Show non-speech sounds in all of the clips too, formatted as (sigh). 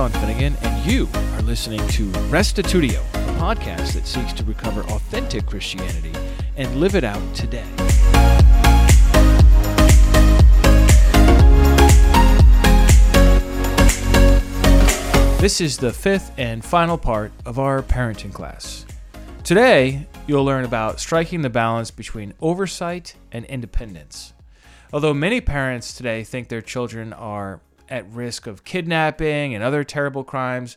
Sean Finnegan, and you are listening to Restitutio, a podcast that seeks to recover authentic Christianity and live it out today. This is the fifth and final part of our parenting class. Today, you'll learn about striking the balance between oversight and independence. Although many parents today think their children are at risk of kidnapping and other terrible crimes,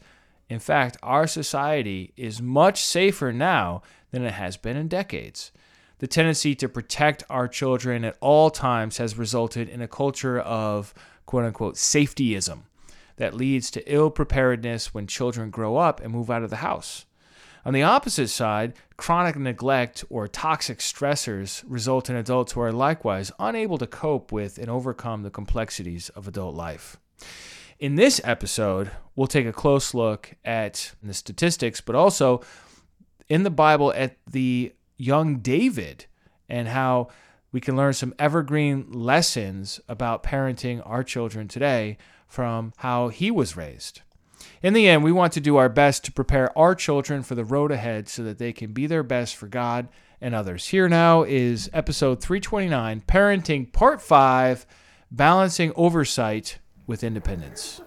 in fact, our society is much safer now than it has been in decades. The tendency to protect our children at all times has resulted in a culture of quote unquote safetyism that leads to ill preparedness when children grow up and move out of the house. On the opposite side, chronic neglect or toxic stressors result in adults who are likewise unable to cope with and overcome the complexities of adult life. In this episode, we'll take a close look at the statistics, but also in the Bible at the young David and how we can learn some evergreen lessons about parenting our children today from how he was raised. In the end, we want to do our best to prepare our children for the road ahead so that they can be their best for God and others. Here now is episode 329 Parenting Part 5 Balancing Oversight with Independence.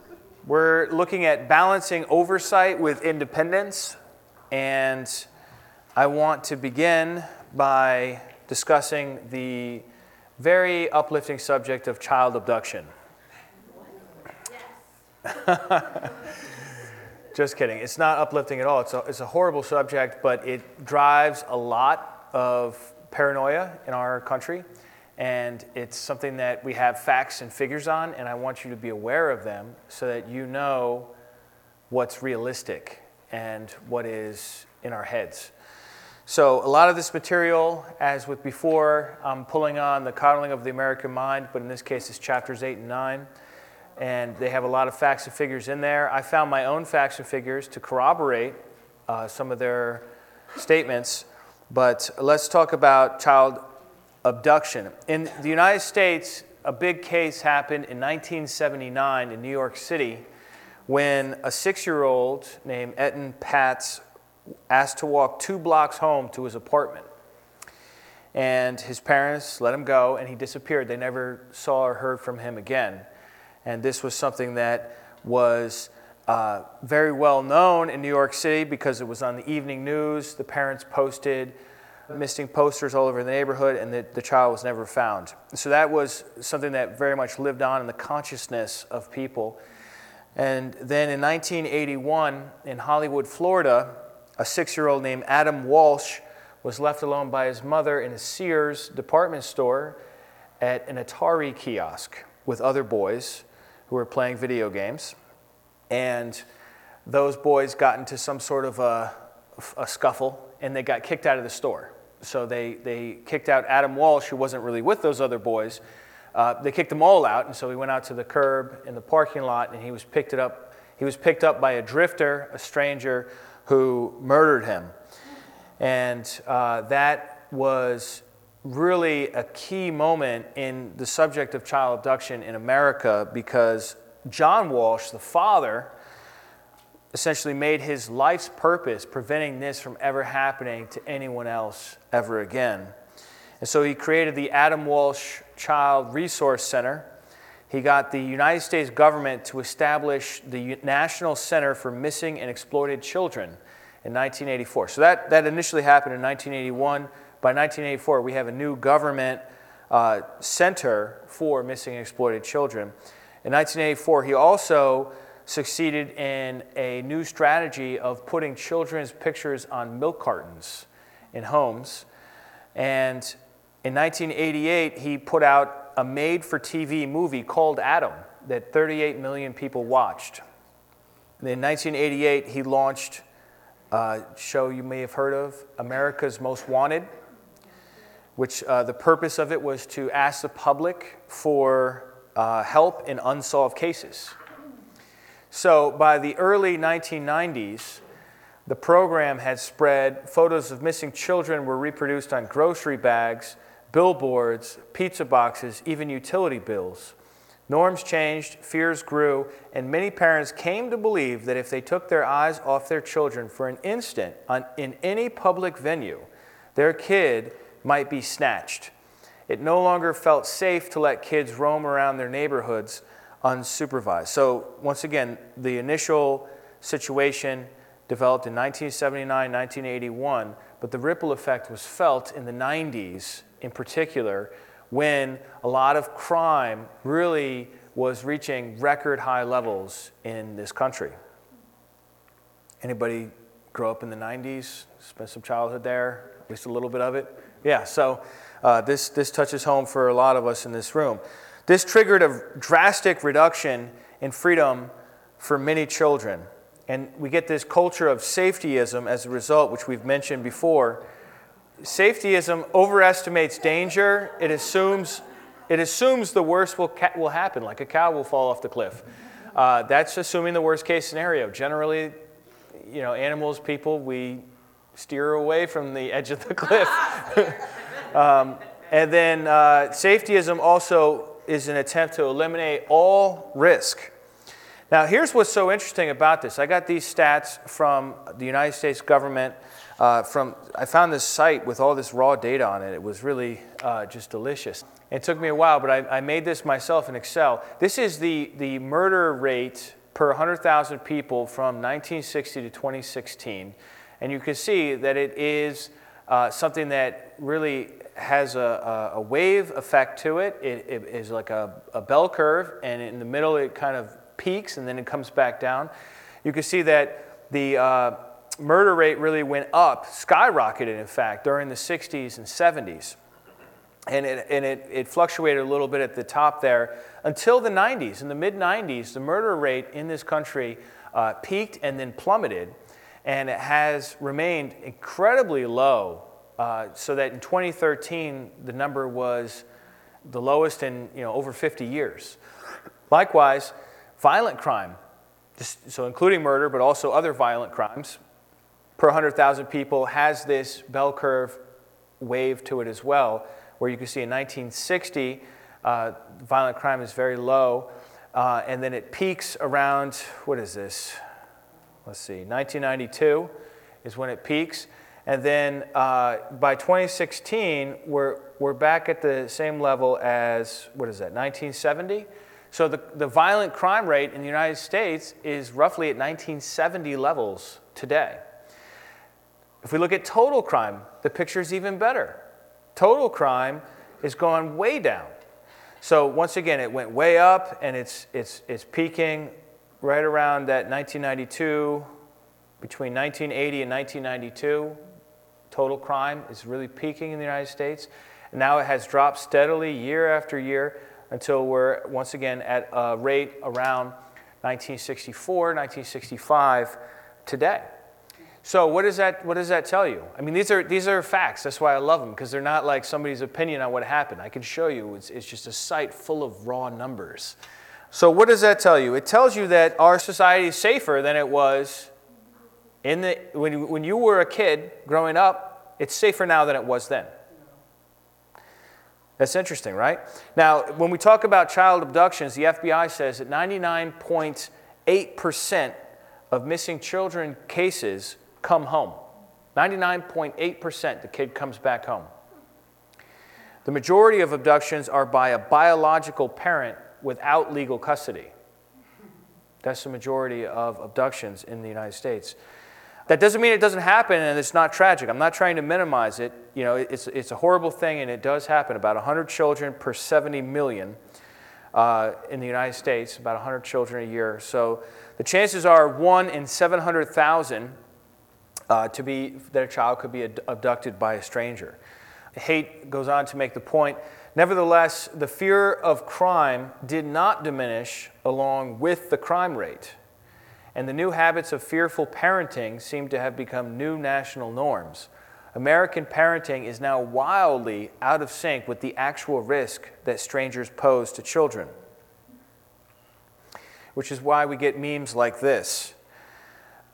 We're looking at balancing oversight with independence, and I want to begin by discussing the very uplifting subject of child abduction. (laughs) Just kidding. It's not uplifting at all. It's a, it's a horrible subject, but it drives a lot of paranoia in our country. And it's something that we have facts and figures on, and I want you to be aware of them so that you know what's realistic and what is in our heads. So, a lot of this material, as with before, I'm pulling on the coddling of the American mind, but in this case, it's chapters 8 and 9 and they have a lot of facts and figures in there. I found my own facts and figures to corroborate uh, some of their statements, but let's talk about child abduction. In the United States, a big case happened in 1979 in New York City when a six year old named Etan Patz asked to walk two blocks home to his apartment. And his parents let him go, and he disappeared. They never saw or heard from him again. And this was something that was uh, very well known in New York City because it was on the evening news. The parents posted missing posters all over the neighborhood, and the, the child was never found. So that was something that very much lived on in the consciousness of people. And then in 1981, in Hollywood, Florida, a six year old named Adam Walsh was left alone by his mother in a Sears department store at an Atari kiosk with other boys who were playing video games. And those boys got into some sort of a, a scuffle and they got kicked out of the store. So they, they kicked out Adam Walsh, who wasn't really with those other boys. Uh, they kicked them all out, and so he went out to the curb in the parking lot, and he was picked up. He was picked up by a drifter, a stranger, who murdered him, and uh, that was really a key moment in the subject of child abduction in America because John Walsh, the father, essentially made his life's purpose preventing this from ever happening to anyone else ever again. And so he created the Adam Walsh Child Resource Center. He got the United States government to establish the National Center for Missing and Exploited Children in 1984. So that, that initially happened in 1981. By 1984, we have a new government uh, center for missing and exploited children. In 1984, he also succeeded in a new strategy of putting children's pictures on milk cartons in homes. And in 1988, he put out a made for TV movie called Adam that 38 million people watched. In 1988, he launched a show you may have heard of, America's Most Wanted which uh, the purpose of it was to ask the public for uh, help in unsolved cases. So by the early 1990s, the program had spread. Photos of missing children were reproduced on grocery bags, billboards, pizza boxes, even utility bills. Norms changed, fears grew, and many parents came to believe that if they took their eyes off their children for an instant on, in any public venue, their kid might be snatched. It no longer felt safe to let kids roam around their neighborhoods unsupervised. So, once again, the initial situation developed in 1979, 1981, but the ripple effect was felt in the 90s in particular when a lot of crime really was reaching record high levels in this country. Anybody grow up in the 90s, spent some childhood there, at least a little bit of it? Yeah, so uh, this, this touches home for a lot of us in this room. This triggered a drastic reduction in freedom for many children. And we get this culture of safetyism as a result, which we've mentioned before. Safetyism overestimates danger. It assumes, it assumes the worst will, ca- will happen, like a cow will fall off the cliff. Uh, that's assuming the worst case scenario. Generally, you know, animals, people, we steer away from the edge of the (laughs) cliff. (laughs) um, and then uh, safetyism also is an attempt to eliminate all risk. Now, here's what's so interesting about this. I got these stats from the United States government. Uh, from I found this site with all this raw data on it. It was really uh, just delicious. It took me a while, but I, I, made this myself in Excel. This is the, the murder rate per 100,000 people from 1960 to 2016. And you can see that it is uh, something that really has a, a, wave effect to it. It, it is like a, a bell curve, and in the middle it kind of peaks and then it comes back down. You can see that the uh, murder rate really went up, skyrocketed, in fact, during the 60s and 70s. And, it, and it, it fluctuated a little bit at the top there until the 90s. In the mid 90s, the murder rate in this country uh, peaked and then plummeted, and it has remained incredibly low. Uh, so that in 2013, the number was the lowest in you know, over 50 years. Likewise, Violent crime, so including murder, but also other violent crimes, per 100,000 people has this bell curve wave to it as well, where you can see in 1960, uh, violent crime is very low, uh, and then it peaks around, what is this? Let's see, 1992 is when it peaks. And then uh, by 2016, we're, we're back at the same level as, what is that, 1970? So the, the violent crime rate in the United States is roughly at 1970 levels today. If we look at total crime, the picture is even better. Total crime is going way down. So once again, it went way up and it's, it's, it's peaking right around that 1992, between 1980 and 1992. Total crime is really peaking in the United States. And now it has dropped steadily year after year until we're once again at a rate around 1964, 1965 today. So what does that what does that tell you? I mean, these are these are facts. That's why I love them because they're not like somebody's opinion on what happened. I can show you. It's, it's just a site full of raw numbers. So what does that tell you? It tells you that our society is safer than it was in the when when you were a kid growing up. It's safer now than it was then. That's interesting, right? Now, when we talk about child abductions, the FBI says that 99.8% of missing children cases come home. 99.8% the kid comes back home. The majority of abductions are by a biological parent without legal custody. That's the majority of abductions in the United States. That doesn't mean it doesn't happen and it's not tragic. I'm not trying to minimize it. You know, it's, it's a horrible thing and it does happen. About 100 children per 70 million uh, in the United States, about 100 children a year. So the chances are one in 700,000 uh, to be that a child could be ad- abducted by a stranger. Haidt goes on to make the point. Nevertheless, the fear of crime did not diminish along with the crime rate and the new habits of fearful parenting seem to have become new national norms. American parenting is now wildly out of sync with the actual risk that strangers pose to children. Which is why we get memes like this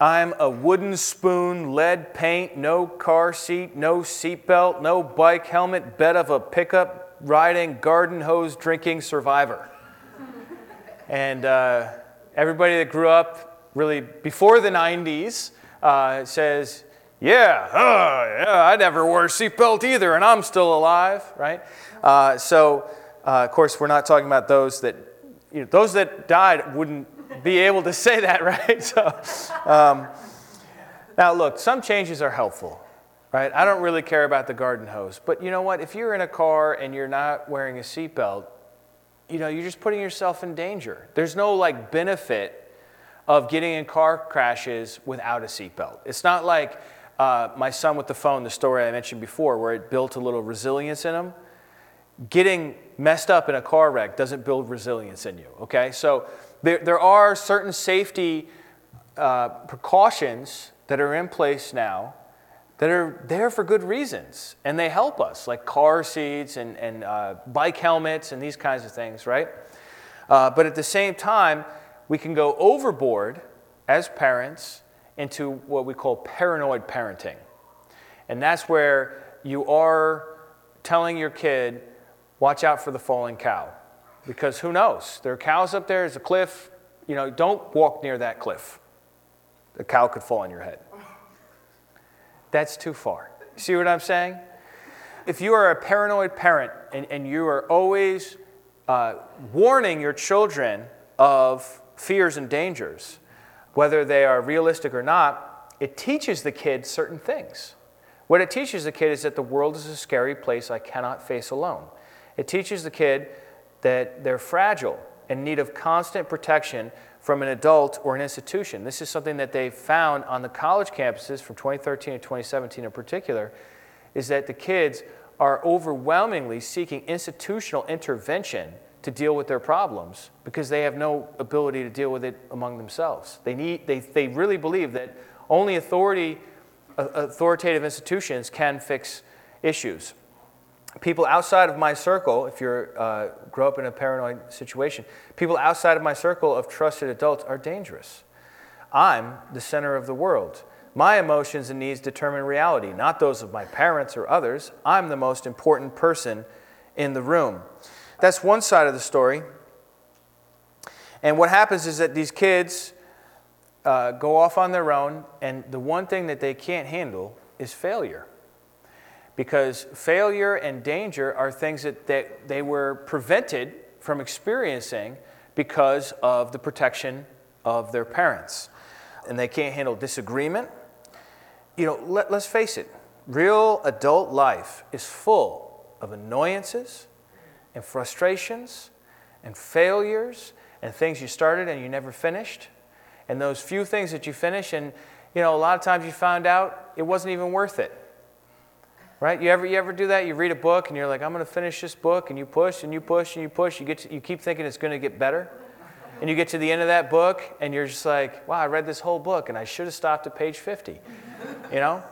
I'm a wooden spoon, lead paint, no car seat, no seatbelt, no bike helmet, bed of a pickup, riding, garden hose, drinking survivor. And uh, everybody that grew up really before the 90s uh, says, yeah, yeah, I never wore a seatbelt either, and I'm still alive, right? Uh, so, uh, of course, we're not talking about those that, you know, those that died wouldn't be able to say that, (laughs) right? So, um, now look, some changes are helpful, right? I don't really care about the garden hose, but you know what? If you're in a car and you're not wearing a seatbelt, you know, you're just putting yourself in danger. There's no like benefit of getting in car crashes without a seatbelt. It's not like uh, my son with the phone, the story I mentioned before, where it built a little resilience in him. Getting messed up in a car wreck doesn't build resilience in you, okay? So there, there are certain safety uh, precautions that are in place now that are there for good reasons and they help us, like car seats and, and uh, bike helmets and these kinds of things, right? Uh, but at the same time, we can go overboard as parents into what we call paranoid parenting. And that's where you are telling your kid, watch out for the falling cow. Because who knows? There are cows up there, there's a cliff. You know, don't walk near that cliff. The cow could fall on your head. That's too far. See what I'm saying? If you are a paranoid parent and, and you are always uh, warning your children of fears and dangers, whether they are realistic or not, it teaches the kid certain things. What it teaches the kid is that the world is a scary place I cannot face alone. It teaches the kid that they're fragile and need of constant protection from an adult or an institution. This is something that they found on the college campuses from 2013 to 2017 in particular, is that the kids are overwhelmingly seeking institutional intervention to deal with their problems because they have no ability to deal with it among themselves. They, need, they, they really believe that only authority, authoritative institutions can fix issues. People outside of my circle, if you uh, grow up in a paranoid situation, people outside of my circle of trusted adults are dangerous. I'm the center of the world. My emotions and needs determine reality, not those of my parents or others. I'm the most important person in the room. That's one side of the story. And what happens is that these kids uh, go off on their own, and the one thing that they can't handle is failure. Because failure and danger are things that, that they were prevented from experiencing because of the protection of their parents. And they can't handle disagreement. You know, let, let's face it, real adult life is full of annoyances and frustrations and failures and things you started and you never finished. And those few things that you finish, and you know, a lot of times you found out it wasn't even worth it. Right? You ever, you ever do that? You read a book and you're like, I'm going to finish this book, and you push and you push and you push. You, get to, you keep thinking it's going to get better. And you get to the end of that book and you're just like, wow, I read this whole book and I should have stopped at page 50. You know?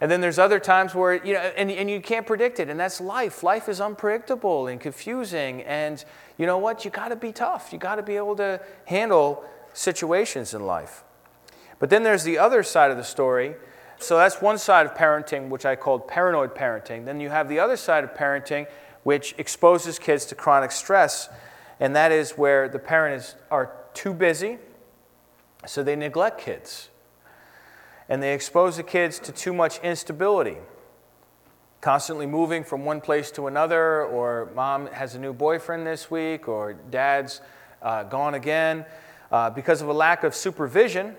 And then there's other times where, you know, and, and you can't predict it. And that's life. Life is unpredictable and confusing. And you know what? You got to be tough. You got to be able to handle situations in life. But then there's the other side of the story. So that's one side of parenting, which I called paranoid parenting. Then you have the other side of parenting, which exposes kids to chronic stress. And that is where the parents are too busy, so they neglect kids and they expose the kids to too much instability. Constantly moving from one place to another, or mom has a new boyfriend this week, or dad's uh, gone again. Uh, because of a lack of supervision,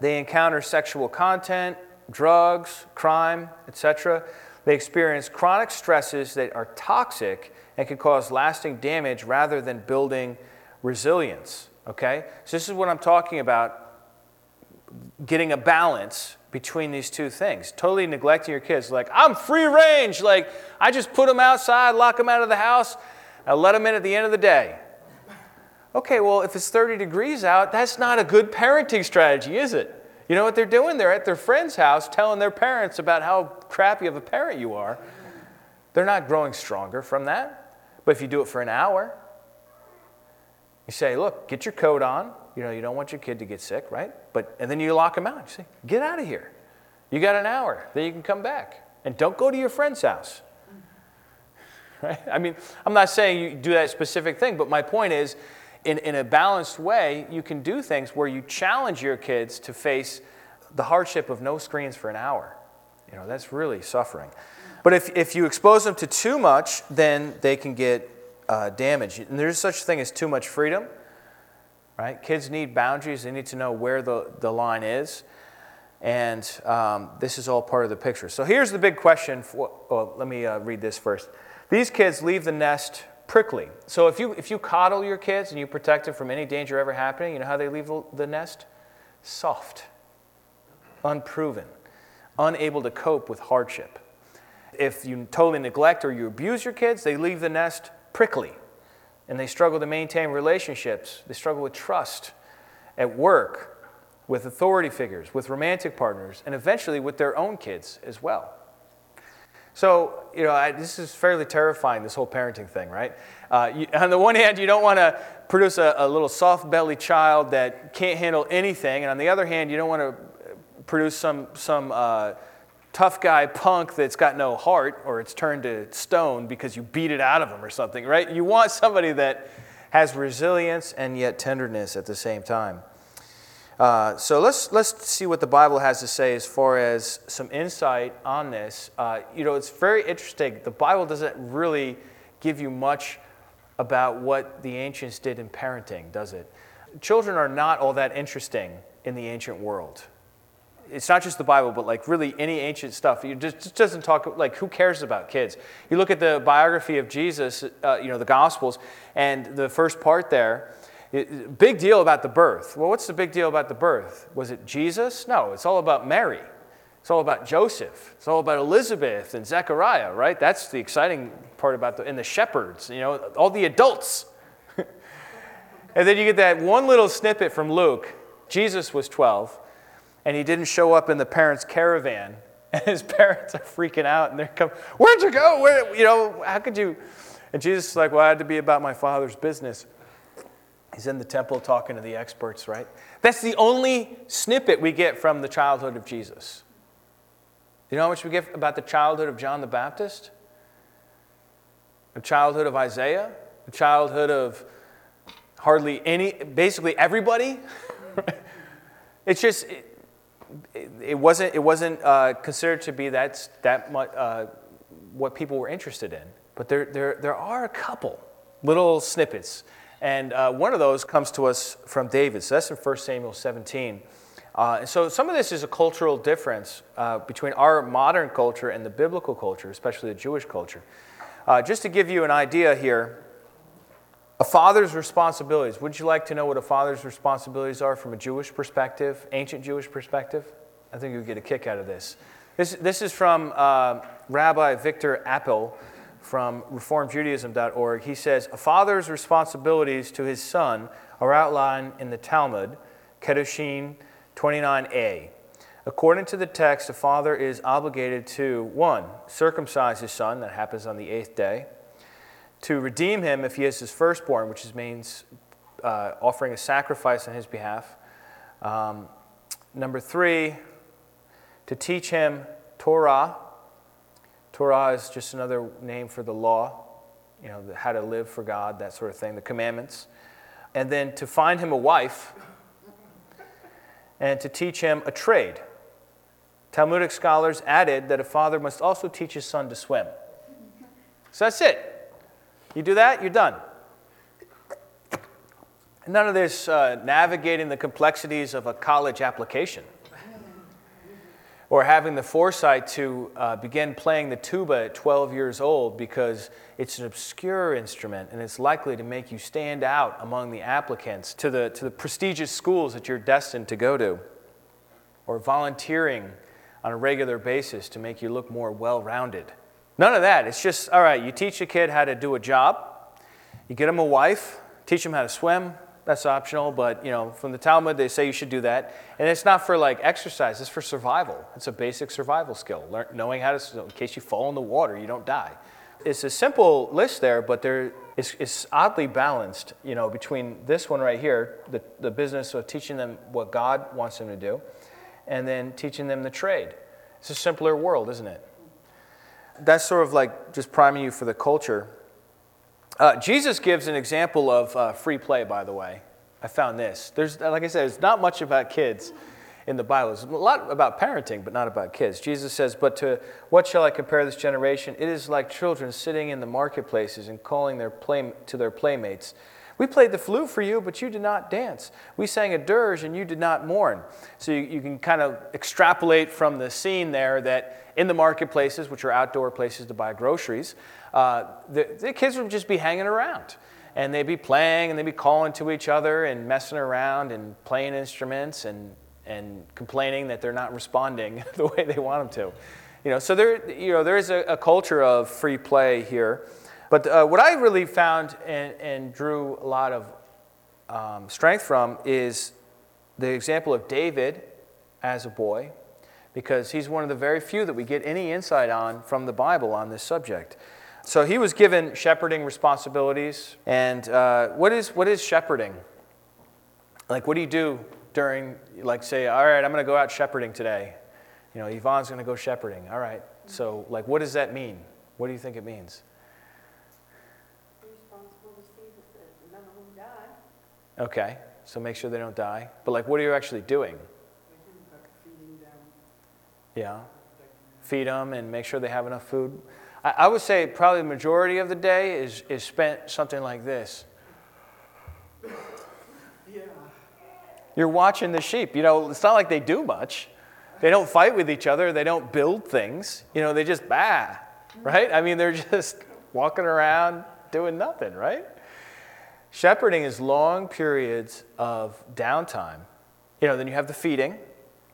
they encounter sexual content, drugs, crime, etc. They experience chronic stresses that are toxic and can cause lasting damage rather than building resilience. Okay? So, this is what I'm talking about getting a balance between these two things. Totally neglecting your kids. Like, I'm free range. Like, I just put them outside, lock them out of the house, I let them in at the end of the day. Okay, well, if it's 30 degrees out, that's not a good parenting strategy, is it? You know what they're doing? They're at their friend's house telling their parents about how crappy of a parent you are. They're not growing stronger from that. But if you do it for an hour, you say, look, get your coat on, you know, you don't want your kid to get sick, right? But and then you lock them out. You say, get out of here. You got an hour. Then you can come back. And don't go to your friend's house. (laughs) Right? I mean, I'm not saying you do that specific thing, but my point is, in, in a balanced way, you can do things where you challenge your kids to face the hardship of no screens for an hour. You know, that's really suffering. But if, if you expose them to too much, then they can get uh, damaged. And there's such a thing as too much freedom, right? Kids need boundaries, they need to know where the, the line is. And um, this is all part of the picture. So here's the big question. For, well, let me uh, read this first. These kids leave the nest prickly. So if you, if you coddle your kids and you protect them from any danger ever happening, you know how they leave the, the nest? Soft, unproven, unable to cope with hardship. If you totally neglect or you abuse your kids, they leave the nest prickly and they struggle to maintain relationships. They struggle with trust at work, with authority figures, with romantic partners, and eventually with their own kids as well. So, you know, I, this is fairly terrifying, this whole parenting thing, right? Uh, you, (laughs) on the one hand, you don't want to produce a, a little soft bellied child that can't handle anything. And on the other hand, you don't want to produce some, some uh, tough guy punk that's got no heart or it's turned to stone because you beat it out of him or something, right? You want somebody that has resilience and yet tenderness at the same time. Uh, so let's, let's see what the Bible has to say as far as some insight on this. Uh, you know, it's very interesting. The Bible doesn't really give you much about what the ancients did in parenting, does it? Children are not all that interesting in the ancient world. It's not just the Bible, but like really any ancient stuff. It just, just doesn't talk, like, who cares about kids? You look at the biography of Jesus, uh, you know, the Gospels, and the first part there, Big deal about the birth. Well, what's the big deal about the birth? Was it Jesus? No, it's all about Mary. It's all about Joseph. It's all about Elizabeth and Zechariah, right? That's the exciting part about the, and the shepherds, you know, all the adults. (laughs) and then you get that one little snippet from Luke. Jesus was 12, and he didn't show up in the parents' caravan. (laughs) And his parents are freaking out, and they're coming, Where'd you go? Where, you know, how could you? And Jesus is like, Well, I had to be about my father's business. He's in the temple talking to the experts, right? That's the only snippet we get from the childhood of Jesus. You know how much we get about the childhood of John the Baptist? The childhood of Isaiah? The childhood of hardly any, basically everybody? (laughs) it's just, it, it, wasn't, it wasn't uh, considered to be that, that much, uh, what people were interested in. But there, there, there are a couple little snippets and uh, one of those comes to us from David. So that's in 1 Samuel 17. Uh, and so some of this is a cultural difference uh, between our modern culture and the biblical culture, especially the Jewish culture. Uh, just to give you an idea here, a father's responsibilities. Would you like to know what a father's responsibilities are from a Jewish perspective, ancient Jewish perspective? I think you'll get a kick out of this. This, this is from uh, Rabbi Victor Appel from reformjudaism.org. He says, A father's responsibilities to his son are outlined in the Talmud, Kedushin 29a. According to the text, a father is obligated to one, circumcise his son, that happens on the eighth day, to redeem him if he is his firstborn, which means uh, offering a sacrifice on his behalf. Um, number three, to teach him Torah, Torah is just another name for the law, you know, the, how to live for God, that sort of thing, the commandments. And then to find him a wife and to teach him a trade. Talmudic scholars added that a father must also teach his son to swim. So that's it. You do that, you're done. None of this uh, navigating the complexities of a college application or having the foresight to uh, begin playing the tuba at 12 years old because it's an obscure instrument and it's likely to make you stand out among the applicants to the, to the prestigious schools that you're destined to go to, or volunteering on a regular basis to make you look more well rounded. None of that. It's just, all right, you teach a kid how to do a job, you get him a wife, teach him how to swim, that's optional, but you know, from the Talmud, they say you should do that. And it's not for like exercise, it's for survival. It's a basic survival skill, Learn, knowing how to, in case you fall in the water, you don't die. It's a simple list there, but there, it's, it's oddly balanced, you know, between this one right here, the, the business of teaching them what God wants them to do, and then teaching them the trade. It's a simpler world, isn't it? That's sort of like just priming you for the culture Uh, Jesus gives an example of uh, free play, by the way. I found this. There's, like I said, it's not much about kids in the Bible. It's a lot about parenting, but not about kids. Jesus says, But to what shall I compare this generation? It is like children sitting in the marketplaces and calling their play, to their playmates. We played the flute for you, but you did not dance. We sang a dirge, and you did not mourn. So you, you can kind of extrapolate from the scene there that in the marketplaces, which are outdoor places to buy groceries, uh, the, the kids would just be hanging around. And they'd be playing and they'd be calling to each other and messing around and playing instruments and, and complaining that they're not responding (laughs) the way they want them to. You know, so there, you know, there is a, a culture of free play here. But uh, what I really found and, and drew a lot of um, strength from is the example of David as a boy, because he's one of the very few that we get any insight on from the Bible on this subject. So he was given shepherding responsibilities. And uh, what, is, what is shepherding? Like, what do you do during, like, say, all right, I'm going to go out shepherding today? You know, Yvonne's going to go shepherding. All right. So, like, what does that mean? What do you think it means? Okay, so make sure they don't die. But like, what are you actually doing? Yeah, feed them and make sure they have enough food. I, I would say probably the majority of the day is, is spent something like this. Yeah. You're watching the sheep. You know, it's not like they do much. They don't fight with each other. They don't build things. You know, they just bah, mm-hmm. right? I mean, they're (laughs) just walking around doing nothing, right? Shepherding is long periods of downtime. You know, then you have the feeding,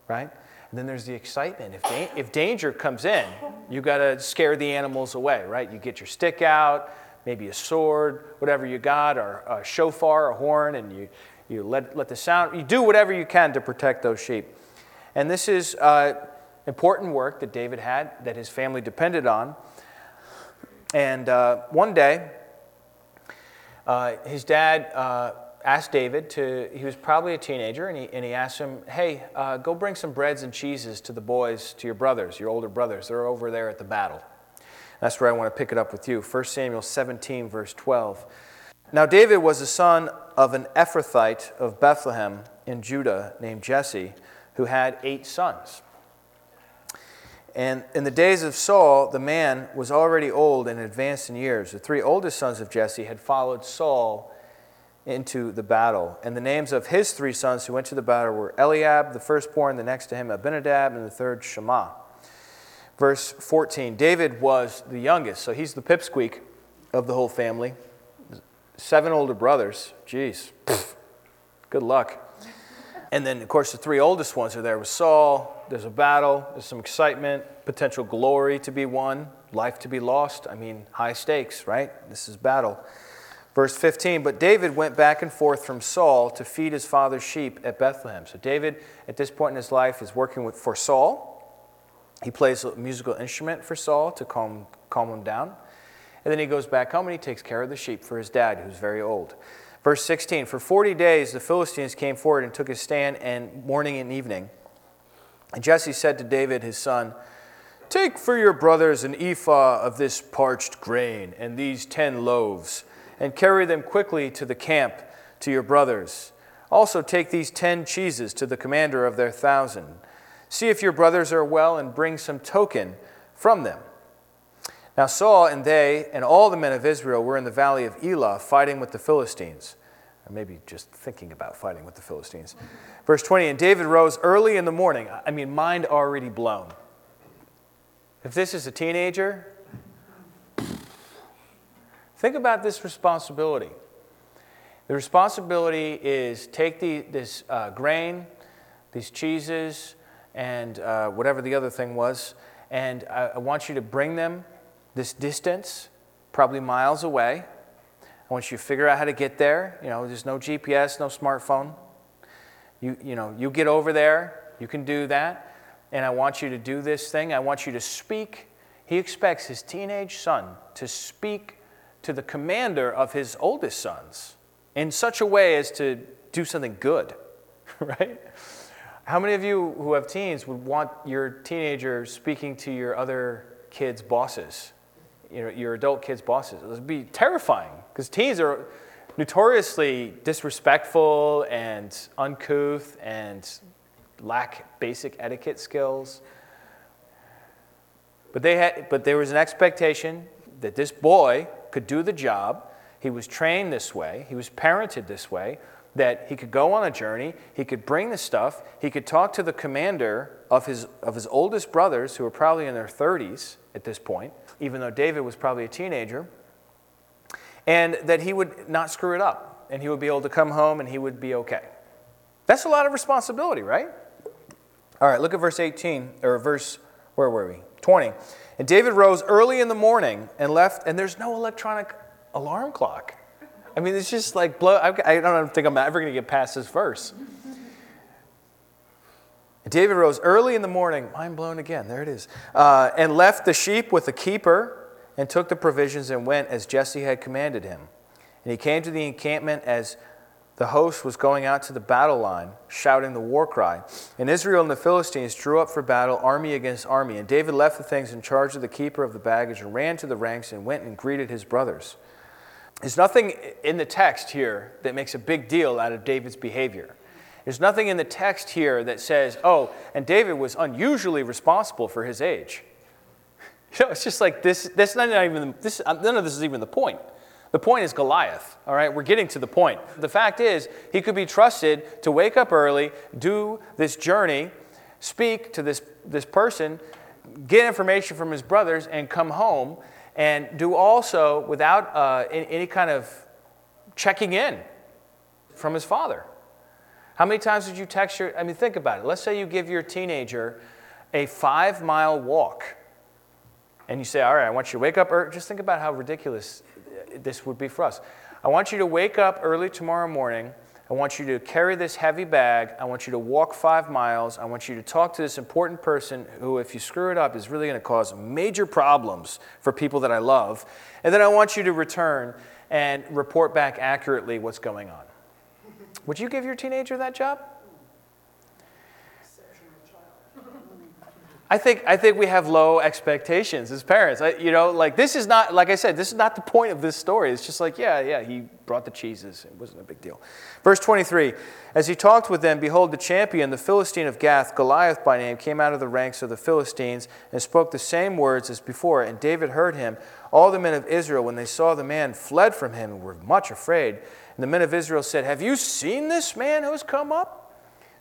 right? And then there's the excitement. If, da- if danger comes in, you got to scare the animals away, right? You get your stick out, maybe a sword, whatever you got, or a shofar, a horn, and you, you let, let the sound, you do whatever you can to protect those sheep. And this is uh, important work that David had, that his family depended on. And uh, one day, uh, his dad uh, asked David to, he was probably a teenager, and he, and he asked him, Hey, uh, go bring some breads and cheeses to the boys, to your brothers, your older brothers. They're over there at the battle. That's where I want to pick it up with you. 1 Samuel 17, verse 12. Now, David was the son of an Ephrathite of Bethlehem in Judah named Jesse, who had eight sons. And in the days of Saul, the man was already old and advanced in years. The three oldest sons of Jesse had followed Saul into the battle. And the names of his three sons who went to the battle were Eliab, the firstborn, the next to him Abinadab, and the third Shammah. Verse 14 David was the youngest, so he's the pipsqueak of the whole family. Seven older brothers. Jeez. Good luck. And then, of course, the three oldest ones are there with Saul. There's a battle, there's some excitement, potential glory to be won, life to be lost. I mean, high stakes, right? This is battle. Verse 15, but David went back and forth from Saul to feed his father's sheep at Bethlehem. So David, at this point in his life, is working with, for Saul. He plays a musical instrument for Saul to calm, calm him down. And then he goes back home and he takes care of the sheep for his dad, who's very old. Verse 16 For 40 days the Philistines came forward and took his stand, and morning and evening. And Jesse said to David his son, Take for your brothers an ephah of this parched grain and these ten loaves, and carry them quickly to the camp to your brothers. Also take these ten cheeses to the commander of their thousand. See if your brothers are well, and bring some token from them. Now Saul and they and all the men of Israel were in the valley of Elah fighting with the Philistines. Or maybe just thinking about fighting with the Philistines. Verse 20 And David rose early in the morning. I mean, mind already blown. If this is a teenager, think about this responsibility. The responsibility is take the, this uh, grain, these cheeses, and uh, whatever the other thing was, and I, I want you to bring them this distance, probably miles away. I want you to figure out how to get there. You know, there's no GPS, no smartphone. You, you know, you get over there, you can do that. And I want you to do this thing. I want you to speak. He expects his teenage son to speak to the commander of his oldest sons in such a way as to do something good, (laughs) right? How many of you who have teens would want your teenager speaking to your other kids' bosses? you know, your adult kids' bosses. It would be terrifying because teens are notoriously disrespectful and uncouth and lack basic etiquette skills. But, they had, but there was an expectation that this boy could do the job. He was trained this way, he was parented this way, that he could go on a journey, he could bring the stuff, he could talk to the commander of his, of his oldest brothers, who were probably in their 30s at this point, even though David was probably a teenager, and that he would not screw it up, and he would be able to come home and he would be okay. That's a lot of responsibility, right? All right, look at verse 18, or verse, where were we? 20. And David rose early in the morning and left, and there's no electronic alarm clock. I mean, it's just like blow. I don't think I'm ever going to get past this verse. And David rose early in the morning, mind blown again, there it is, uh, and left the sheep with the keeper and took the provisions and went as Jesse had commanded him. And he came to the encampment as the host was going out to the battle line, shouting the war cry. And Israel and the Philistines drew up for battle, army against army. And David left the things in charge of the keeper of the baggage and ran to the ranks and went and greeted his brothers. There's nothing in the text here that makes a big deal out of David's behavior. There's nothing in the text here that says, oh, and David was unusually responsible for his age. (laughs) You know, it's just like this, that's not even, this, none of this is even the point. The point is Goliath, all right? We're getting to the point. The fact is, he could be trusted to wake up early, do this journey, speak to this, this person, get information from his brothers, and come home and do also without uh, any kind of checking in from his father. How many times did you text your? I mean, think about it. Let's say you give your teenager a five mile walk, and you say, All right, I want you to wake up early. Just think about how ridiculous this would be for us. I want you to wake up early tomorrow morning I want you to carry this heavy bag. I want you to walk five miles. I want you to talk to this important person who, if you screw it up, is really going to cause major problems for people that I love. And then I want you to return and report back accurately what's going on. Would you give your teenager that job? I think, I think we have low expectations as parents. I, you know, like this is not, like I said, this is not the point of this story. It's just like, yeah, yeah, he brought the cheeses. It wasn't a big deal. Verse 23 As he talked with them, behold, the champion, the Philistine of Gath, Goliath by name, came out of the ranks of the Philistines and spoke the same words as before. And David heard him. All the men of Israel, when they saw the man, fled from him and were much afraid. And the men of Israel said, Have you seen this man who has come up?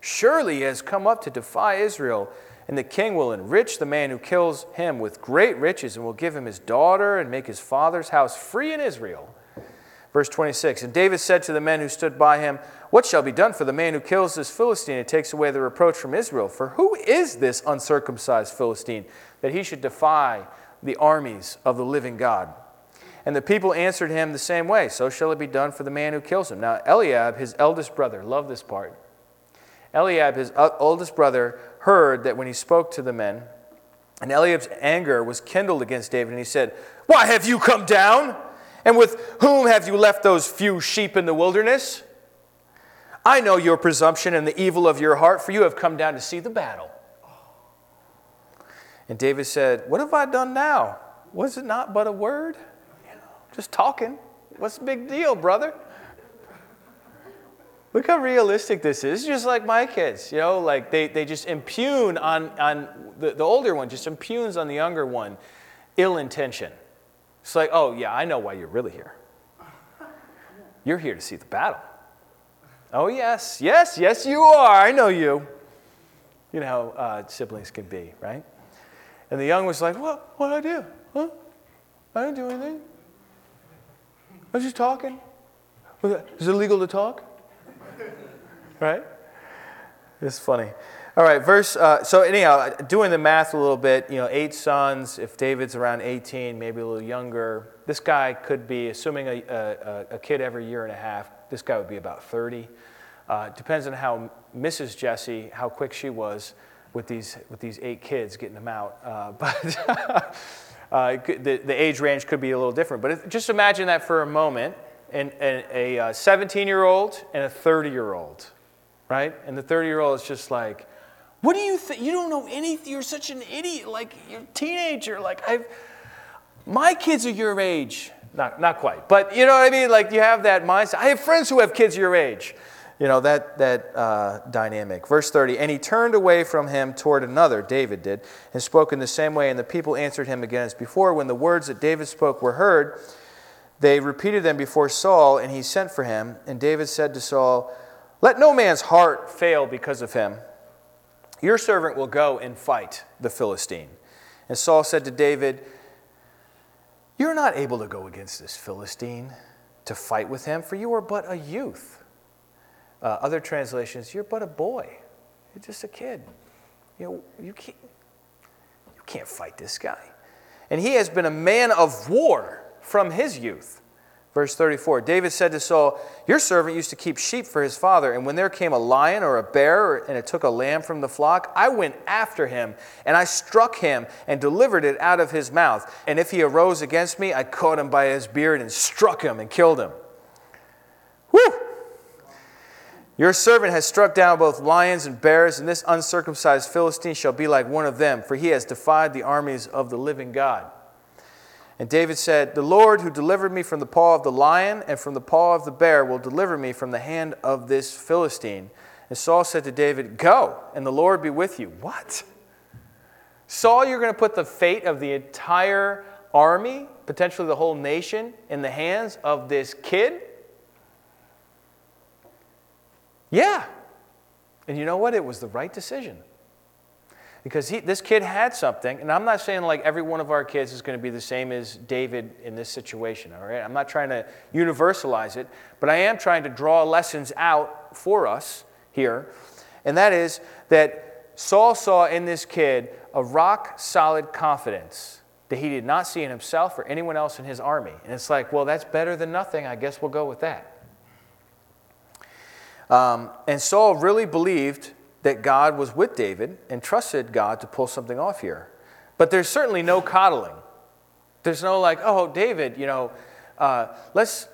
Surely he has come up to defy Israel. And the king will enrich the man who kills him with great riches and will give him his daughter and make his father's house free in Israel. Verse 26 And David said to the men who stood by him, What shall be done for the man who kills this Philistine and takes away the reproach from Israel? For who is this uncircumcised Philistine that he should defy the armies of the living God? And the people answered him the same way So shall it be done for the man who kills him. Now, Eliab, his eldest brother, love this part. Eliab, his uh, oldest brother, heard that when he spoke to the men, and Eliab's anger was kindled against David, and he said, Why have you come down? And with whom have you left those few sheep in the wilderness? I know your presumption and the evil of your heart, for you have come down to see the battle. And David said, What have I done now? Was it not but a word? Just talking. What's the big deal, brother? Look how realistic this is. It's just like my kids, you know, like they, they just impugn on, on the, the older one, just impugns on the younger one ill intention. It's like, oh, yeah, I know why you're really here. You're here to see the battle. Oh, yes, yes, yes, you are. I know you. You know how uh, siblings can be, right? And the young was like, what? What did I do? Huh? I didn't do anything. I was just talking. Is it legal to talk? Right? It's funny. All right, verse. Uh, so anyhow, doing the math a little bit, you know, eight sons. If David's around 18, maybe a little younger, this guy could be, assuming a, a, a kid every year and a half, this guy would be about 30. Uh, depends on how Mrs. Jesse, how quick she was with these with these eight kids getting them out. Uh, (laughs) but uh, the, the age range could be a little different. But if, just imagine that for a moment, and, and a 17 year old and a 30 year old right? And the 30 year old is just like, what do you think? You don't know anything. You're such an idiot. Like, you're a teenager. Like, I've, My kids are your age. Not, not quite, but you know what I mean? Like you have that mindset. I have friends who have kids your age. You know, that, that uh, dynamic. Verse 30 And he turned away from him toward another, David did, and spoke in the same way, and the people answered him again as before. When the words that David spoke were heard, they repeated them before Saul, and he sent for him. And David said to Saul, Let no man's heart fail because of him. Your servant will go and fight the Philistine. And Saul said to David, You're not able to go against this Philistine to fight with him, for you are but a youth. Uh, other translations, you're but a boy. You're just a kid. You know, you can't, you can't fight this guy. And he has been a man of war from his youth. Verse 34 David said to Saul, Your servant used to keep sheep for his father, and when there came a lion or a bear and it took a lamb from the flock, I went after him, and I struck him and delivered it out of his mouth. And if he arose against me, I caught him by his beard and struck him and killed him. Whew! Your servant has struck down both lions and bears, and this uncircumcised Philistine shall be like one of them, for he has defied the armies of the living God. And David said, The Lord who delivered me from the paw of the lion and from the paw of the bear will deliver me from the hand of this Philistine. And Saul said to David, Go, and the Lord be with you. What? Saul, you're going to put the fate of the entire army, potentially the whole nation, in the hands of this kid? Yeah. And you know what? It was the right decision because he, this kid had something, and I'm not saying like every one of our kids is going to be the same as David in this situation, all right? I'm not trying to universalize it, but I am trying to draw lessons out for us here, and that is that Saul saw in this kid a rock solid confidence that he did not see in himself or anyone else in his army. And it's like, well, that's better than nothing. I guess we'll go with that. Um, and Saul really believed that God was with David and trusted God to pull something off here. But there's certainly no coddling. There's no like, oh, David, you know, uh, let's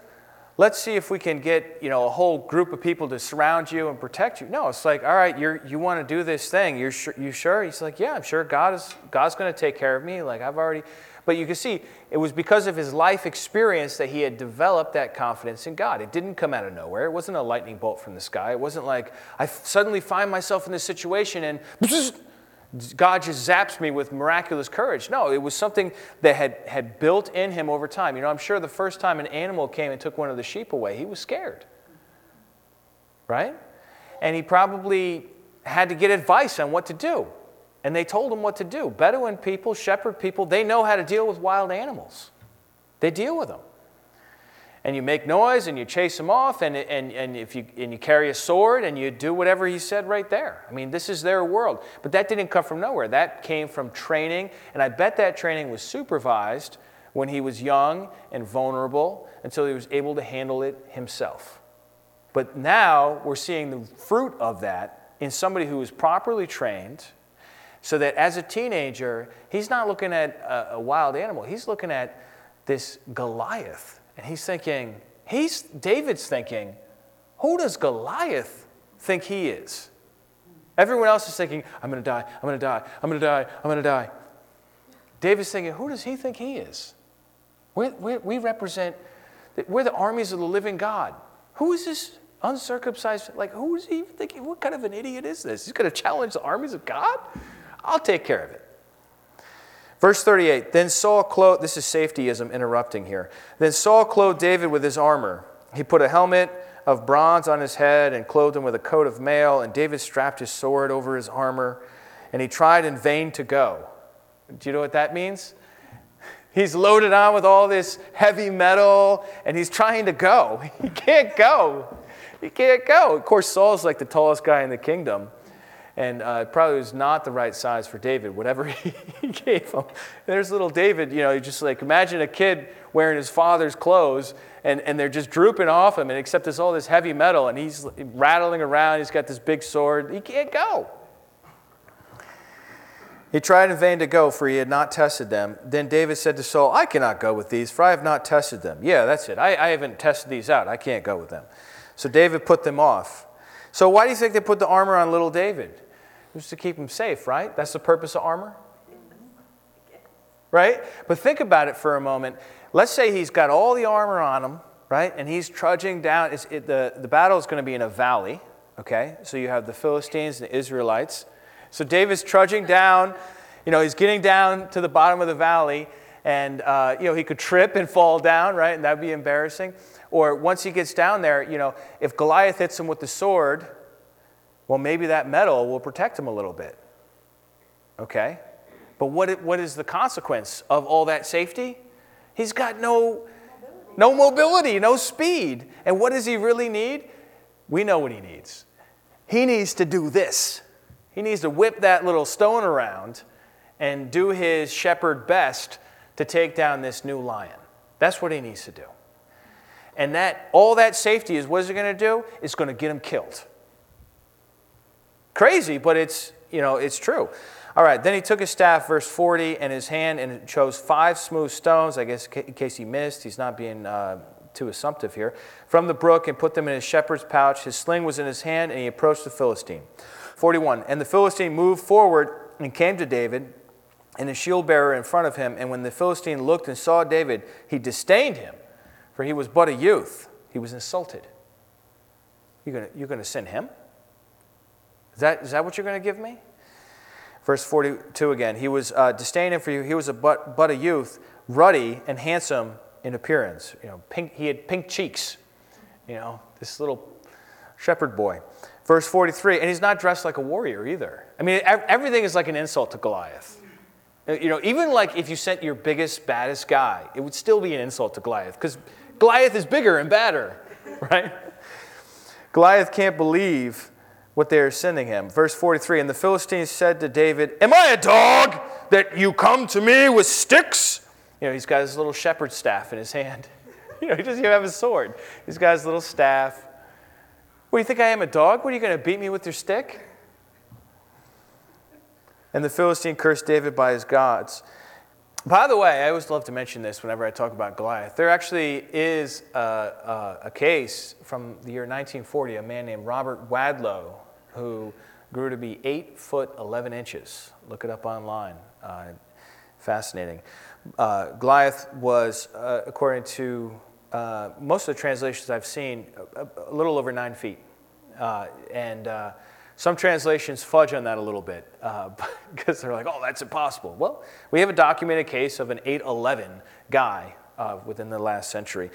let's see if we can get you know a whole group of people to surround you and protect you. No, it's like, all right, you're, you want to do this thing. You're sure, you sure? He's like, yeah, I'm sure. God is God's going to take care of me. Like I've already but you can see it was because of his life experience that he had developed that confidence in God. It didn't come out of nowhere. It wasn't a lightning bolt from the sky. It wasn't like I suddenly find myself in this situation and (laughs) God just zaps me with miraculous courage. No, it was something that had, had built in him over time. You know, I'm sure the first time an animal came and took one of the sheep away, he was scared. Right? And he probably had to get advice on what to do and they told him what to do. Bedouin people, shepherd people, they know how to deal with wild animals. They deal with them. And you make noise and you chase them off, and, and, and, if you, and you carry a sword and you do whatever he said right there. I mean, this is their world. But that didn't come from nowhere. That came from training, and I bet that training was supervised when he was young and vulnerable until he was able to handle it himself. But now we're seeing the fruit of that in somebody who is properly trained so that as a teenager, he's not looking at a, a wild animal, he's looking at this Goliath. And he's thinking, he's, David's thinking, who does Goliath think he is? Everyone else is thinking, I'm going to die, I'm going to die, I'm going to die, I'm going to die. David's thinking, who does he think he is? We're, we're, we represent, we're the armies of the living God. Who is this uncircumcised? Like, who is he even thinking? What kind of an idiot is this? He's going to challenge the armies of God? I'll take care of it. Verse 38 Then Saul clothed, this is safetyism interrupting here. Then Saul clothed David with his armor. He put a helmet of bronze on his head and clothed him with a coat of mail, and David strapped his sword over his armor, and he tried in vain to go. Do you know what that means? (laughs) He's loaded on with all this heavy metal, and he's trying to go. (laughs) He can't go. He can't go. Of course, Saul's like the tallest guy in the kingdom and uh, probably was not the right size for David, whatever (laughs) he gave him. there's little David, you know, just like imagine a kid wearing his father's clothes and, and they're just drooping off him, and except there's all this heavy metal, and he's rattling around, he's got this big sword. He can't go. He tried in vain to go, for he had not tested them. Then David said to Saul, I cannot go with these, for I have not tested them. Yeah, that's it. I, I haven't tested these out. I can't go with them. So David put them off. So, why do you think they put the armor on little David? It was to keep him safe, right? That's the purpose of armor. right? But think about it for a moment. Let's say he's got all the armor on him, right? And he's trudging down. It, the, the battle is going to be in a valley, okay? So you have the Philistines and the Israelites. So David's trudging down. You know, he's getting down to the bottom of the valley, and, uh, you know, he could trip and fall down, right? And that would be embarrassing. Or once he gets down there, you know, if Goliath hits him with the sword, well, maybe that metal will protect him a little bit. Okay? But what, what is the consequence of all that safety? He's got no, no mobility, no speed. And what does he really need? We know what he needs. He needs to do this. He needs to whip that little stone around and do his shepherd best to take down this new lion. That's what he needs to do. And that all that safety is what is it going to do? It's going to get him killed. Crazy, but it's, you know, it's true. All right, then he took his staff, verse 40, and his hand and chose five smooth stones, I guess in case he missed. He's not being uh, too assumptive here, from the brook and put them in his shepherd's pouch. His sling was in his hand, and he approached the Philistine. 41, and the Philistine moved forward and came to David and his shield bearer in front of him. And when the Philistine looked and saw David, he disdained him, for he was but a youth. He was insulted. You're going you're to send him? Is that, is that what you're going to give me? Verse 42 again. He was uh, disdaining for you. He was a but, but a youth, ruddy and handsome in appearance. You know, pink, he had pink cheeks. You know, this little shepherd boy. Verse 43, and he's not dressed like a warrior either. I mean, everything is like an insult to Goliath. You know, even like if you sent your biggest, baddest guy, it would still be an insult to Goliath because Goliath is bigger and badder, (laughs) right? Goliath can't believe what they are sending him. Verse 43 And the Philistines said to David, Am I a dog that you come to me with sticks? You know, he's got his little shepherd staff in his hand. (laughs) You know, he doesn't even have a sword. He's got his little staff. What, you think I am a dog? What, are you going to beat me with your stick? And the Philistine cursed David by his gods. By the way, I always love to mention this whenever I talk about Goliath. There actually is a, a, a, case from the year 1940, a man named Robert Wadlow, who grew to be 8 foot 11 inches. Look it up online. Uh, fascinating. Uh, Goliath was, uh, according to uh, most of the translations I've seen, a, a little over 9 feet. Uh, and uh, some translations fudge on that a little bit uh, (laughs) because they're like, oh, that's impossible. Well, we have a documented case of an 8'11 guy uh, within the last century.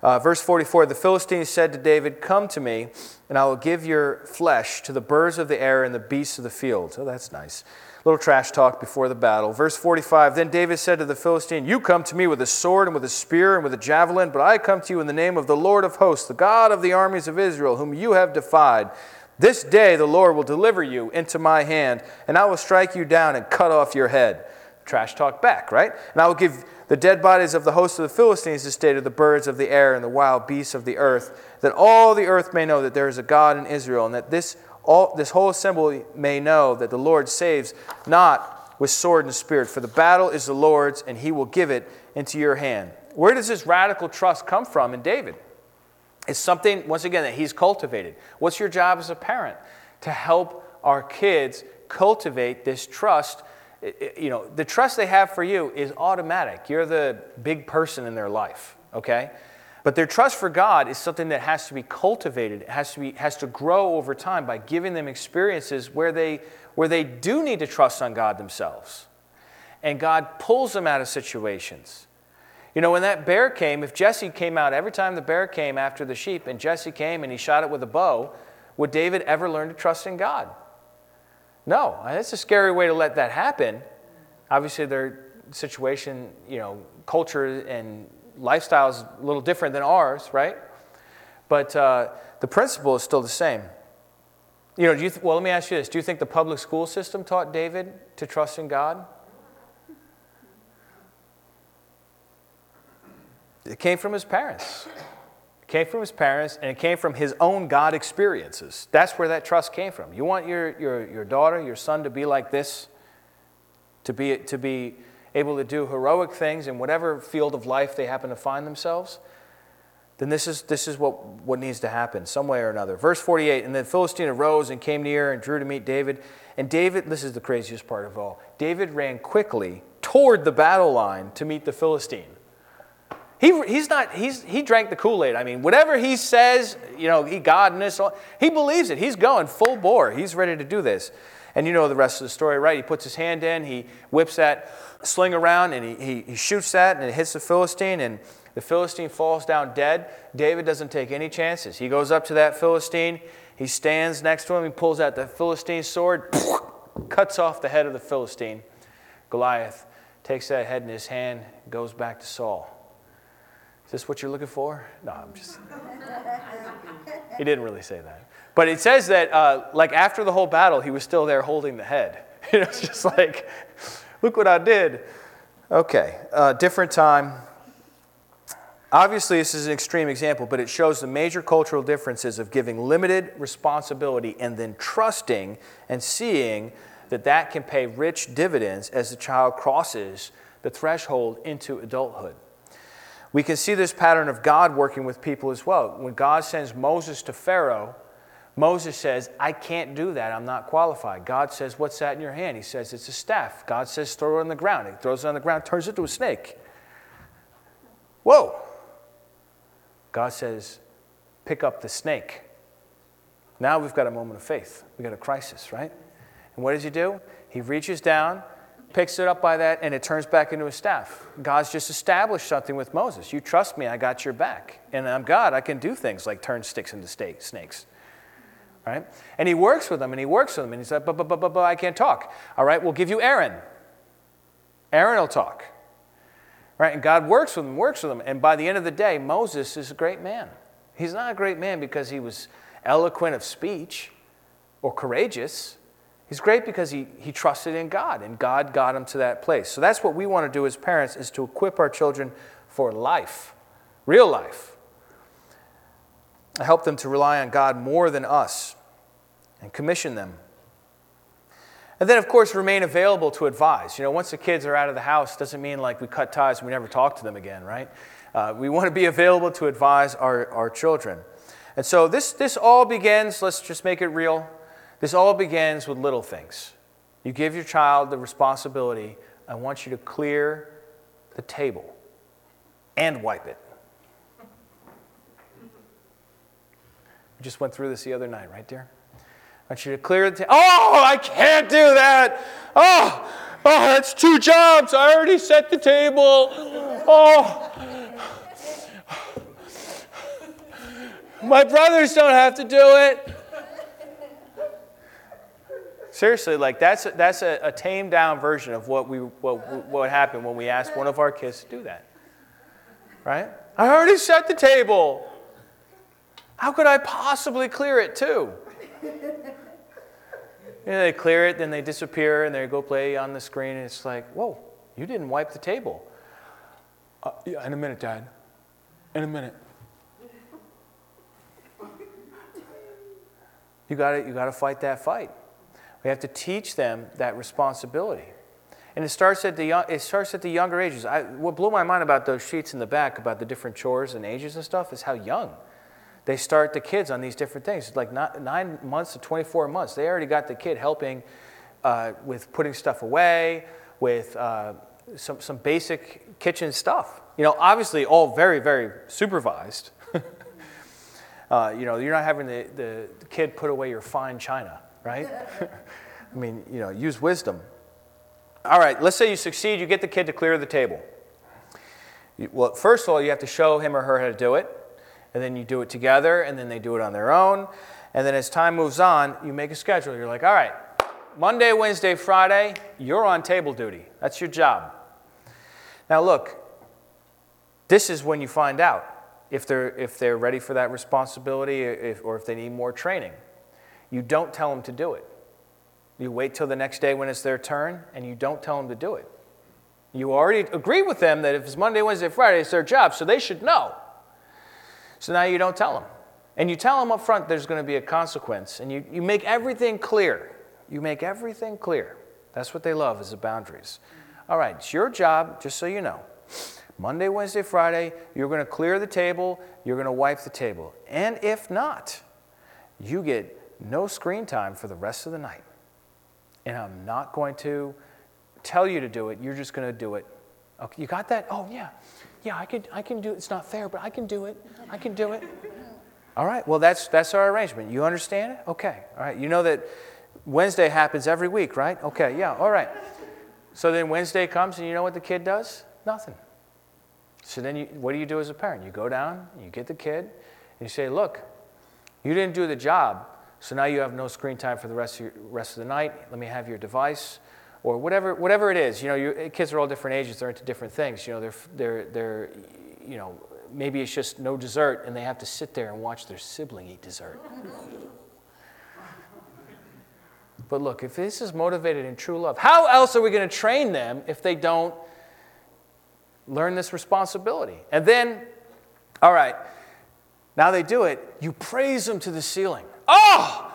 Uh, verse 44 The Philistines said to David, Come to me, and I will give your flesh to the birds of the air and the beasts of the field. Oh, that's nice. Little trash talk before the battle. Verse 45 Then David said to the Philistine, You come to me with a sword and with a spear and with a javelin, but I come to you in the name of the Lord of hosts, the God of the armies of Israel, whom you have defied. This day the Lord will deliver you into my hand, and I will strike you down and cut off your head. Trash talk back, right? And I will give the dead bodies of the host of the Philistines the state of the birds of the air and the wild beasts of the earth, that all the earth may know that there is a God in Israel, and that this, all, this whole assembly may know that the Lord saves not with sword and spirit, for the battle is the Lord's, and he will give it into your hand. Where does this radical trust come from in David? It's something, once again, that he's cultivated. What's your job as a parent? To help our kids cultivate this trust. You know, the trust they have for you is automatic. You're the big person in their life, okay? But their trust for God is something that has to be cultivated. It has to, be, has to grow over time by giving them experiences where they, where they do need to trust on God themselves. And God pulls them out of situations. You know, when that bear came, if Jesse came out every time the bear came after the sheep and Jesse came and he shot it with a bow, would David ever learn to trust in God? No, that's a scary way to let that happen. Obviously, their situation, you know, culture and lifestyle is a little different than ours, right? But uh, the principle is still the same. You know, you th- well, let me ask you this. Do you think the public school system taught David to trust in God? It came from his parents. It came from his parents, and it came from his own God experiences. That's where that trust came from. You want your, your, your daughter, your son to be like this, to be, to be able to do heroic things in whatever field of life they happen to find themselves, then this is, this is what, what needs to happen, some way or another. Verse 48 And then Philistine arose and came near and drew to meet David. And David, this is the craziest part of all, David ran quickly toward the battle line to meet the Philistine. He, he's not, he's, he drank the Kool Aid. I mean, whatever he says, you know, he, God and this, he believes it. He's going full bore. He's ready to do this. And you know the rest of the story, right? He puts his hand in, he whips that sling around, and he, he, he shoots that, and it hits the Philistine, and the Philistine falls down dead. David doesn't take any chances. He goes up to that Philistine, he stands next to him, he pulls out the Philistine sword, (sniffs) cuts off the head of the Philistine. Goliath takes that head in his hand, goes back to Saul. Is this what you're looking for? No, I'm just. he didn't really say that. But it says that, uh, like, after the whole battle, he was still there holding the head. (laughs) You know, it's just like, look what I did. Okay, uh, different time. Obviously, this is an extreme example, but it shows the major cultural differences of giving limited responsibility and then trusting and seeing that that can pay rich dividends as the child crosses the threshold into adulthood. We can see this pattern of God working with people as well. When God sends Moses to Pharaoh, Moses says, I can't do that. I'm not qualified. God says, What's that in your hand? He says, It's a staff. God says, Throw it on the ground. He throws it on the ground, turns it to a snake. Whoa. God says, Pick up the snake. Now we've got a moment of faith. We've got a crisis, right? And what does he do? He reaches down, picks it up by that, and it turns back into a staff. God's just established something with Moses. You trust me, I got your back. And I'm God, I can do things like turn sticks into snakes. Right? And he works with them, and he works with them, and he's like, but, but, but, but, but I can't talk. All right, we'll give you Aaron. Aaron will talk. Right? And God works with him, works with him. And by the end of the day, Moses is a great man. He's not a great man because he was eloquent of speech or courageous. He's great because he, he trusted in God and God got him to that place. So that's what we want to do as parents is to equip our children for life, real life. Help them to rely on God more than us and commission them. And then, of course, remain available to advise. You know, once the kids are out of the house, doesn't mean like we cut ties and we never talk to them again, right? Uh, we want to be available to advise our, our children. And so this, this all begins, let's just make it real, this all begins with little things. You give your child the responsibility, I want you to clear the table and wipe it. We just went through this the other night, right, dear? I want you to clear the table. Oh, I can't do that. Oh, oh, that's two jobs. I already set the table. Oh. My brothers don't have to do it. Seriously, like that's a, that's a, a tamed down version of what we what what happened when we asked one of our kids to do that. Right? I already set the table. How could I possibly clear it too? You know, they clear it, then they disappear, and they go play on the screen, and it's like, whoa, you didn't wipe the table. Uh, yeah, in a minute, Dad. In a minute. You got you got to fight that fight. We have to teach them that responsibility. And it starts at the, young, it starts at the younger ages. I, what blew my mind about those sheets in the back about the different chores and ages and stuff is how young they start the kids on these different things. It's like nine months to 24 months. They already got the kid helping uh, with putting stuff away, with uh, some, some basic kitchen stuff. You know, obviously all very, very supervised. (laughs) uh, you know, you're not having the, the, the kid put away your fine china right? (laughs) I mean, you know, use wisdom. All right, let's say you succeed, you get the kid to clear the table. Well, first of all, you have to show him or her how to do it, and then you do it together, and then they do it on their own. And then as time moves on, you make a schedule. You're like, all right, Monday, Wednesday, Friday, you're on table duty. That's your job. Now, look, this is when you find out if they're, if they're ready for that responsibility if, or if they need more training. You don't tell them to do it. You wait till the next day when it's their turn, and you don't tell them to do it. You already agree with them that if it's Monday, Wednesday, Friday, it's their job, so they should know. So now you don't tell them. And you tell them up front there's going to be a consequence, and you, you make everything clear. You make everything clear. That's what they love is the boundaries. All right, it's your job, just so you know. Monday, Wednesday, Friday, you're going to clear the table, you're going to wipe the table. And if not, you get no screen time for the rest of the night. And I'm not going to tell you to do it, you're just going to do it. Okay, you got that? Oh, yeah. Yeah, I can, I can do it. It's not fair, but I can do it. I can do it. All right, well, that's, that's our arrangement. You understand it? Okay, all right. You know that Wednesday happens every week, right? Okay, yeah, all right. So then Wednesday comes, and you know what the kid does? Nothing. So then, you, what do you do as a parent? You go down, you get the kid, and you say, Look, you didn't do the job, so now you have no screen time for the rest of, your, rest of the night. Let me have your device. Or whatever, whatever it is. You know, your, eh, kids are all different ages, they're into different things. You know, they're, they're, they're, you know, maybe it's just no dessert and they have to sit there and watch their sibling eat dessert. but look, if this is motivated in true love, how else are we going to train them if they don't learn this responsibility? And then, all right, now they do it, you praise them to the ceiling. Oh,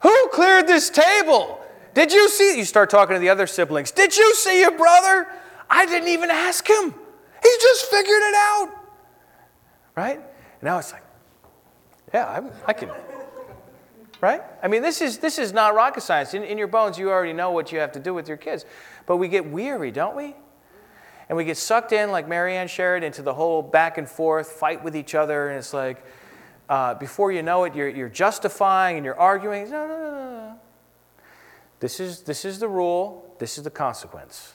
who cleared this table? Did you see? You start talking to the other siblings. Did you see your brother? I didn't even ask him. He just figured it out. Right? Now it's like, yeah, I'm, i can. Right? I mean, this is, this is not rocket science. In, in your bones, you already know what you have to do with your kids. But we get weary, don't we? And we get sucked in, like Mary Ann shared, into the whole back and forth fight with each other. And it's like, uh, before you know it, you're, you're justifying and you're arguing. No, no, no, no. This is, this is the rule, this is the consequence.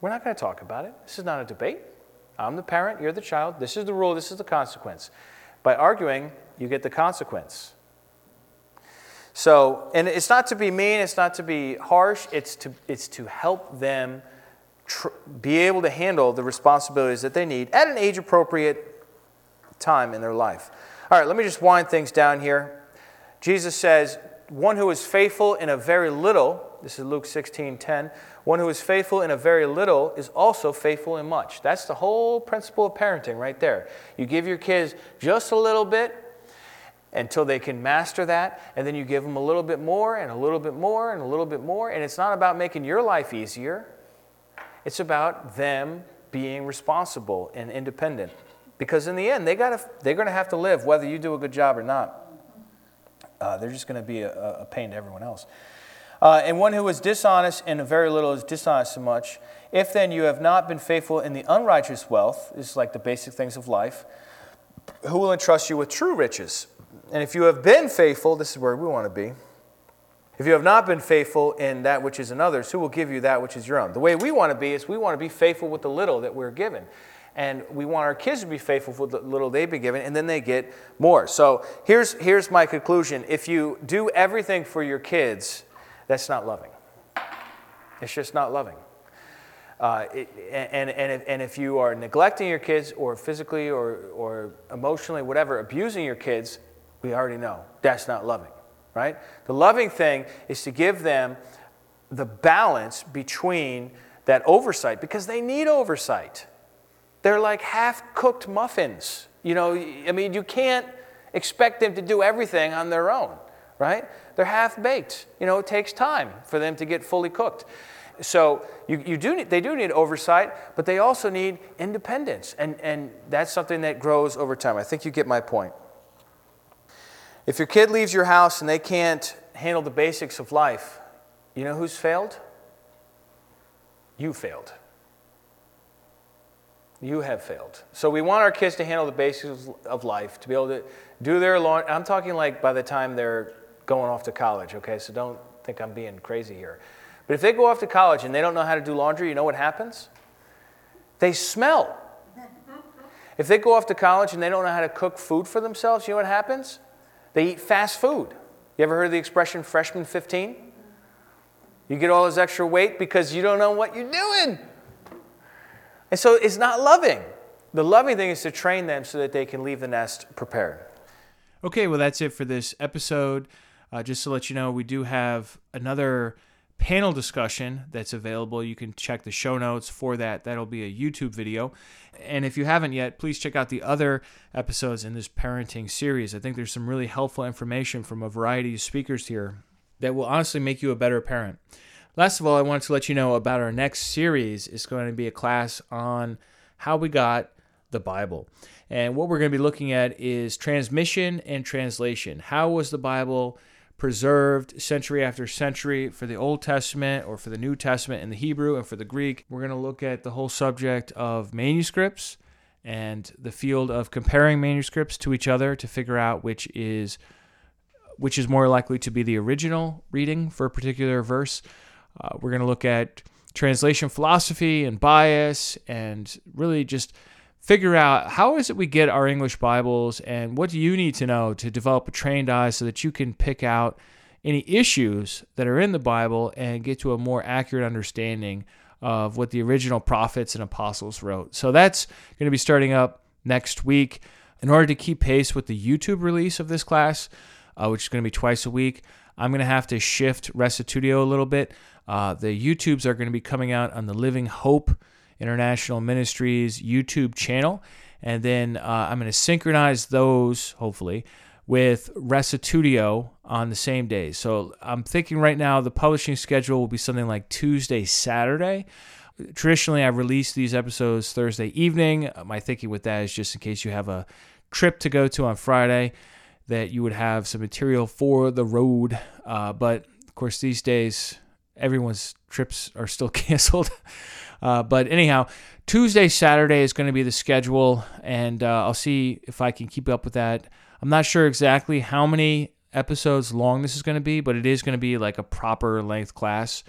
We're not going to talk about it. This is not a debate. I'm the parent, you're the child. This is the rule, this is the consequence. By arguing, you get the consequence. So, and it's not to be mean, it's not to be harsh, it's to, it's to help them tr- be able to handle the responsibilities that they need at an age appropriate time in their life. All right, let me just wind things down here. Jesus says, one who is faithful in a very little, this is Luke 16 10, one who is faithful in a very little is also faithful in much. That's the whole principle of parenting right there. You give your kids just a little bit until they can master that, and then you give them a little bit more and a little bit more and a little bit more. And it's not about making your life easier, it's about them being responsible and independent. Because in the end, they gotta, they're going to have to live whether you do a good job or not. Uh, they're just going to be a, a, pain to everyone else. Uh, and one who is dishonest in a very little is dishonest so much. If then you have not been faithful in the unrighteous wealth, this is like the basic things of life, who will entrust you with true riches? And if you have been faithful, this is where we want to be. If you have not been faithful in that which is another's, who will give you that which is your own? The way we want to be is we want to be faithful with the little that we're given and we want our kids to be faithful for the little they've been given, and then they get more. So here's, here's my conclusion if you do everything for your kids, that's not loving. It's just not loving. Uh, it, and, and, if, and if you are neglecting your kids or physically or, or emotionally, whatever, abusing your kids, we already know that's not loving, right? The loving thing is to give them the balance between that oversight because they need oversight. They're like half cooked muffins. You know, I mean, you can't expect them to do everything on their own, right? They're half baked. You know, it takes time for them to get fully cooked. So you, you do need, they do need oversight, but they also need independence. And, and that's something that grows over time. I think you get my point. If your kid leaves your house and they can't handle the basics of life, you know who's failed? You failed you have failed. So we want our kids to handle the basics of life, to be able to do their laundry. I'm talking like by the time they're going off to college, okay? So don't think I'm being crazy here. But if they go off to college and they don't know how to do laundry, you know what happens? They smell. If they go off to college and they don't know how to cook food for themselves, you know what happens? They eat fast food. You ever heard the expression freshman 15? You get all this extra weight because you don't know what you're doing. And so it's not loving. The loving thing is to train them so that they can leave the nest prepared. Okay, well, that's it for this episode. Uh, just to let you know, we do have another panel discussion that's available. You can check the show notes for that. That'll be a YouTube video. And if you haven't yet, please check out the other episodes in this parenting series. I think there's some really helpful information from a variety of speakers here that will honestly make you a better parent. Last of all, I wanted to let you know about our next series. It's going to be a class on how we got the Bible. And what we're going to be looking at is transmission and translation. How was the Bible preserved century after century for the Old Testament or for the New Testament in the Hebrew and for the Greek. We're going to look at the whole subject of manuscripts and the field of comparing manuscripts to each other to figure out which is which is more likely to be the original reading for a particular verse. Uh, we're going to look at translation philosophy and bias and really just figure out how is it we get our English Bibles and what do you need to know to develop a trained eye so that you can pick out any issues that are in the Bible and get to a more accurate understanding of what the original prophets and apostles wrote. So that's going to be starting up next week. In order to keep pace with the YouTube release of this class, uh, which is going to be twice a week, I'm going to have to shift Restitutio a little bit. Uh, the YouTubes are going to be coming out on the Living Hope International Ministries YouTube channel. And then uh, I'm going to synchronize those, hopefully, with Restitutio on the same day. So I'm thinking right now the publishing schedule will be something like Tuesday, Saturday. Traditionally, I release these episodes Thursday evening. My thinking with that is just in case you have a trip to go to on Friday, that you would have some material for the road. Uh, but of course, these days, everyone's trips are still (laughs) canceled. Uh, but anyhow, Tuesday, Saturday is going to be the schedule, and uh, I'll see if I can keep up with that. I'm not sure exactly how many episodes long this is going to be, but it is going to be like a proper length class.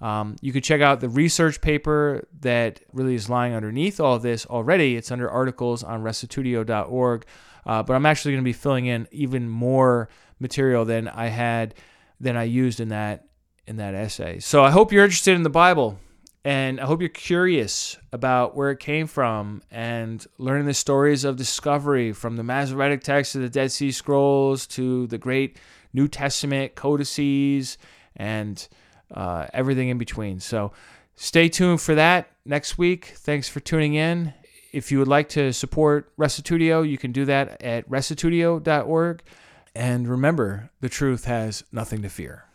Um, you could check out the research paper that really is lying underneath all this already. It's under articles on restitutio.org. Uh, but I'm actually going to be filling in even more material than I had than I used in that in that essay. So I hope you're interested in the Bible. And I hope you're curious about where it came from and learning the stories of discovery from the Masoretic text to the Dead Sea Scrolls to the great New Testament codices and uh, everything in between. So stay tuned for that next week. Thanks for tuning in. If you would like to support Restitutio, you can do that at restitutio.org. And remember, the truth has nothing to fear.